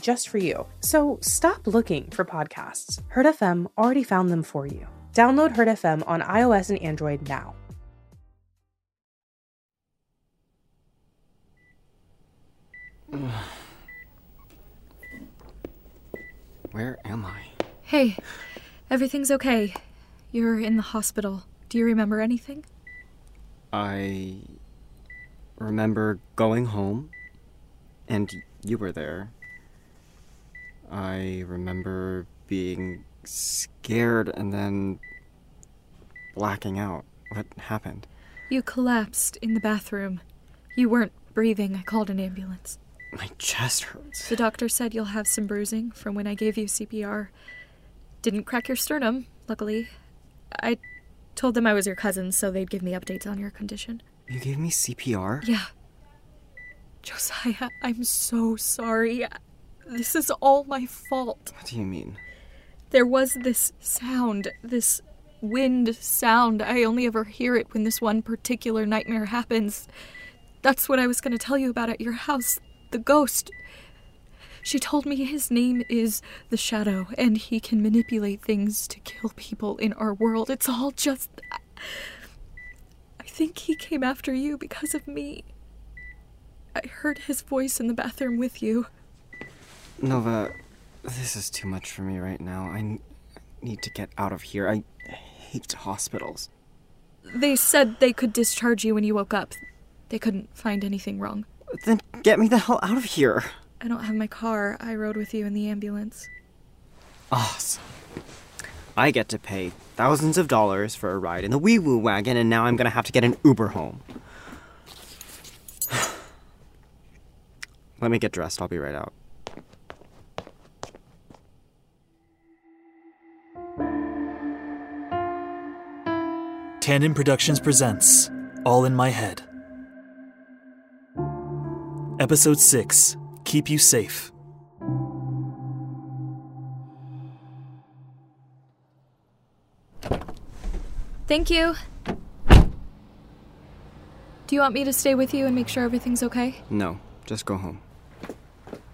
just for you. So stop looking for podcasts. Heard FM already found them for you. Download Heard FM on iOS and Android now. Where am I? Hey, everything's okay. You're in the hospital. Do you remember anything? I remember going home, and you were there. I remember being scared and then blacking out. What happened? You collapsed in the bathroom. You weren't breathing. I called an ambulance. My chest hurts. The doctor said you'll have some bruising from when I gave you CPR. Didn't crack your sternum, luckily. I told them I was your cousin, so they'd give me updates on your condition. You gave me CPR? Yeah. Josiah, I'm so sorry. This is all my fault. What do you mean? There was this sound, this wind sound. I only ever hear it when this one particular nightmare happens. That's what I was going to tell you about at your house the ghost. She told me his name is the Shadow, and he can manipulate things to kill people in our world. It's all just. I think he came after you because of me. I heard his voice in the bathroom with you. Nova, this is too much for me right now. I n- need to get out of here. I hate hospitals. They said they could discharge you when you woke up. They couldn't find anything wrong. Then get me the hell out of here. I don't have my car. I rode with you in the ambulance. Awesome. I get to pay thousands of dollars for a ride in the wee woo wagon, and now I'm gonna have to get an Uber home. Let me get dressed. I'll be right out. Tandon Productions presents All in My Head. Episode 6 Keep You Safe. Thank you. Do you want me to stay with you and make sure everything's okay? No, just go home.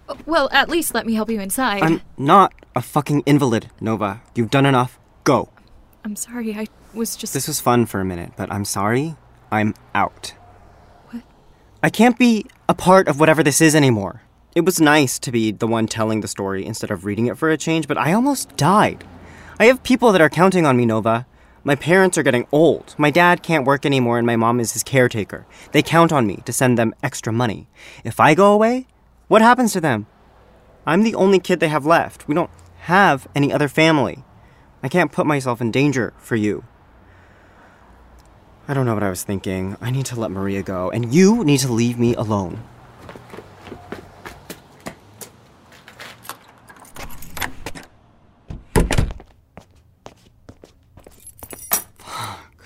Oh, Well, at least let me help you inside. I'm not a fucking invalid, Nova. You've done enough. Go. I'm sorry. I was just. This was fun for a minute, but I'm sorry. I'm out. What? I can't be a part of whatever this is anymore. It was nice to be the one telling the story instead of reading it for a change, but I almost died. I have people that are counting on me, Nova. My parents are getting old. My dad can't work anymore, and my mom is his caretaker. They count on me to send them extra money. If I go away, what happens to them? I'm the only kid they have left. We don't have any other family. I can't put myself in danger for you. I don't know what I was thinking. I need to let Maria go, and you need to leave me alone. Fuck.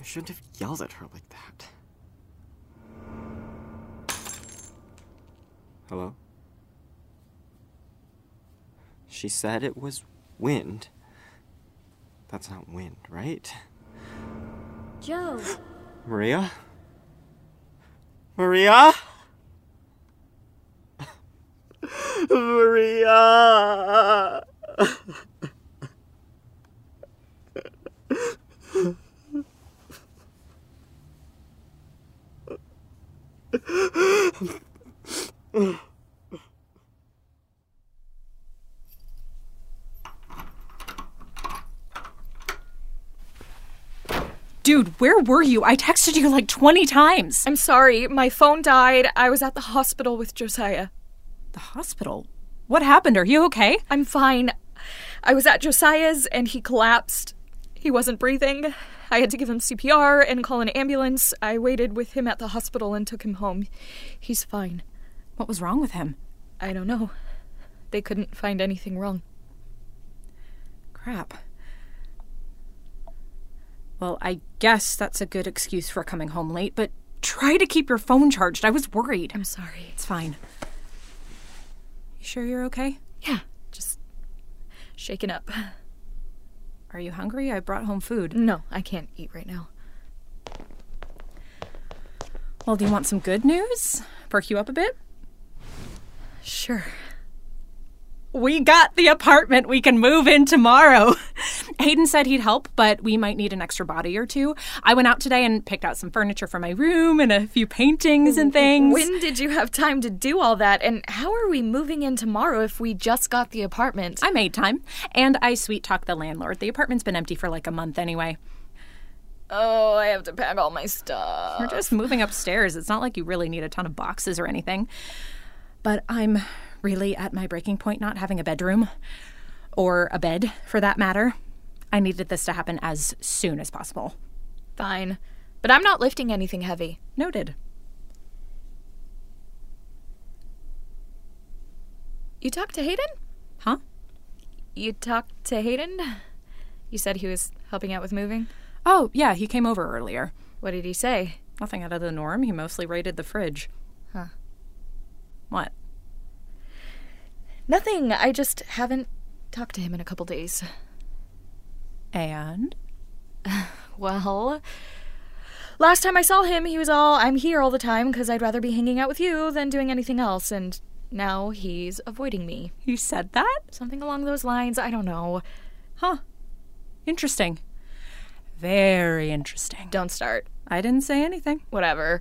I shouldn't have yelled at her like that. Hello? She said it was wind. That's not wind, right? Joe, Maria? Maria? Maria! Dude, where were you? I texted you like 20 times. I'm sorry. My phone died. I was at the hospital with Josiah. The hospital? What happened? Are you okay? I'm fine. I was at Josiah's and he collapsed. He wasn't breathing. I had to give him CPR and call an ambulance. I waited with him at the hospital and took him home. He's fine. What was wrong with him? I don't know. They couldn't find anything wrong. Crap. Well, I guess that's a good excuse for coming home late, but try to keep your phone charged. I was worried. I'm sorry. It's fine. You sure you're okay? Yeah, just shaken up. Are you hungry? I brought home food. No, I can't eat right now. Well, do you want some good news? Perk you up a bit? Sure. We got the apartment we can move in tomorrow. Hayden said he'd help, but we might need an extra body or two. I went out today and picked out some furniture for my room and a few paintings and things. When did you have time to do all that? And how are we moving in tomorrow if we just got the apartment? I made time, and I sweet talked the landlord. The apartment's been empty for like a month anyway. Oh, I have to pack all my stuff. We're just moving upstairs. It's not like you really need a ton of boxes or anything. But I'm really at my breaking point not having a bedroom or a bed for that matter. I needed this to happen as soon as possible. Fine. But I'm not lifting anything heavy. Noted. You talked to Hayden? Huh? You talked to Hayden? You said he was helping out with moving? Oh, yeah, he came over earlier. What did he say? Nothing out of the norm. He mostly raided the fridge. Huh. What? Nothing. I just haven't talked to him in a couple days. And? Well, last time I saw him, he was all, I'm here all the time because I'd rather be hanging out with you than doing anything else, and now he's avoiding me. You said that? Something along those lines. I don't know. Huh. Interesting. Very interesting. Don't start. I didn't say anything. Whatever.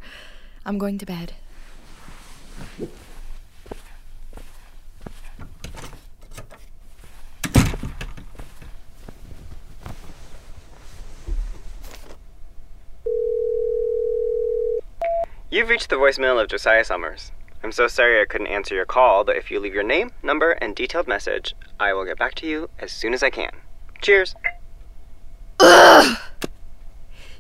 I'm going to bed. You've reached the voicemail of Josiah Summers. I'm so sorry I couldn't answer your call, but if you leave your name, number, and detailed message, I will get back to you as soon as I can. Cheers.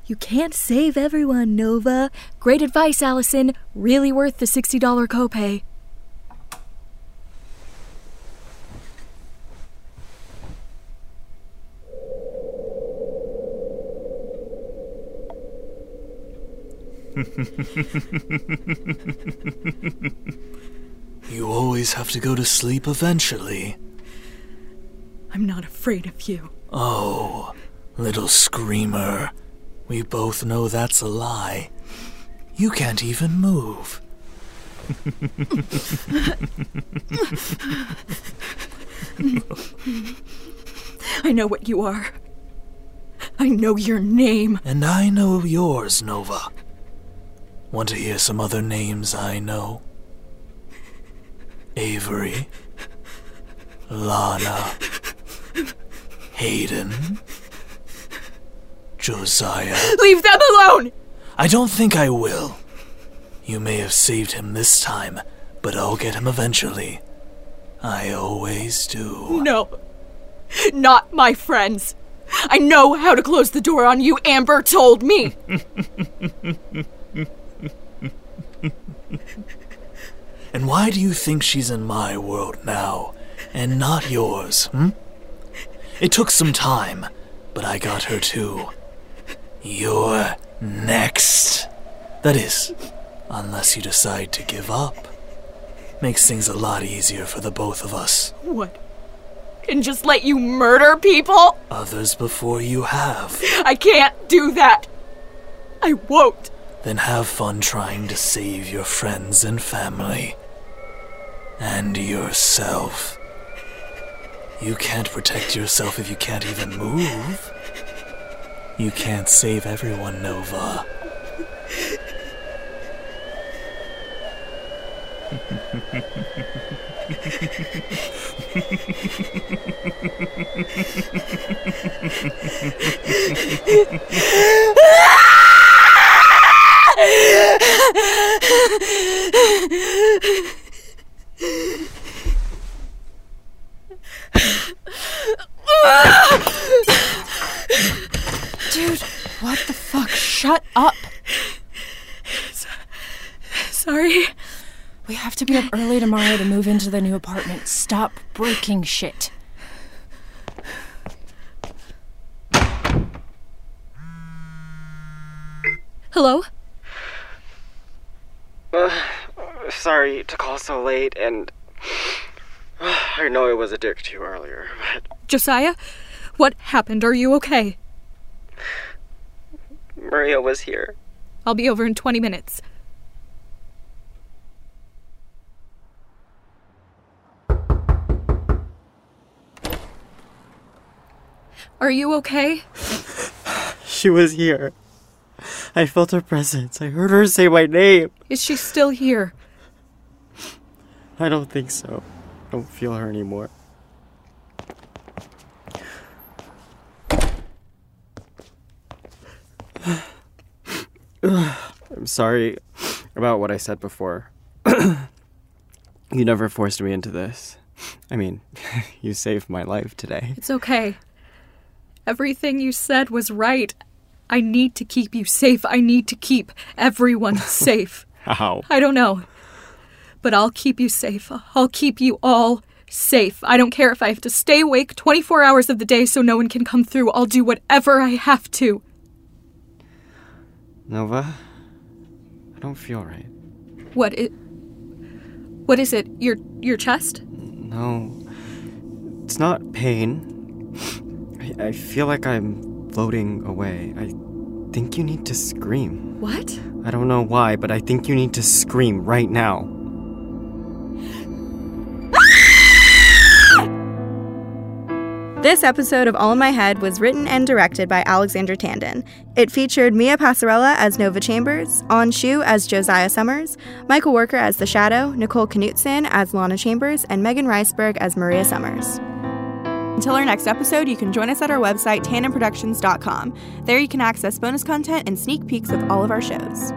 You can't save everyone, Nova. Great advice, Allison. Really worth the $60 copay. You always have to go to sleep eventually. I'm not afraid of you. Oh, little screamer. We both know that's a lie. You can't even move. I know what you are. I know your name. And I know yours, Nova. Want to hear some other names I know? Avery, Lana, Hayden, Josiah. Leave them alone! I don't think I will. You may have saved him this time, but I'll get him eventually. I always do. No. Not my friends. I know how to close the door on you, Amber told me. And why do you think she's in my world now, and not yours, hmm? It took some time, but I got her too. You're next. That is, unless you decide to give up. Makes things a lot easier for the both of us. what? And just let you murder people? Others before you have. I can't do that. I won't then have fun trying to save your friends and family. And yourself. You can't protect yourself if you can't even move. You can't save everyone, Nova. Dude, what the fuck? Shut up. So, sorry. We have to be up early tomorrow to move into the new apartment. Stop breaking shit. Hello? Sorry to call so late, and I know I was a dick to you earlier, but Josiah? What happened? Are you okay? Maria was here. I'll be over in 20 minutes. Are you okay? She was here. I felt her presence. I heard her say my name. Is she still here? I don't think so. I don't feel her anymore. I'm sorry about what I said before. you never forced me into this. I mean, you saved my life today. It's okay. Everything you said was right. I need to keep you safe. I need to keep everyone safe. How? I don't know. But I'll keep you safe. I'll keep you all safe. I don't care if I have to stay awake 24 hours of the day so no one can come through. I'll do whatever I have to. Nova? I don't feel right. What it What is it? Your your chest? No. It's not pain. I, I feel like I'm floating away. I think you need to scream. What? I don't know why, but I think you need to scream right now. This episode of All in My Head was written and directed by Alexander Tandon. It featured Mia Passarella as Nova Chambers, On Shu as Josiah Summers, Michael Worker as The Shadow, Nicole Knutson as Lana Chambers, and Megan Reisberg as Maria Summers. Until our next episode, you can join us at our website, tandonproductions.com. There you can access bonus content and sneak peeks of all of our shows.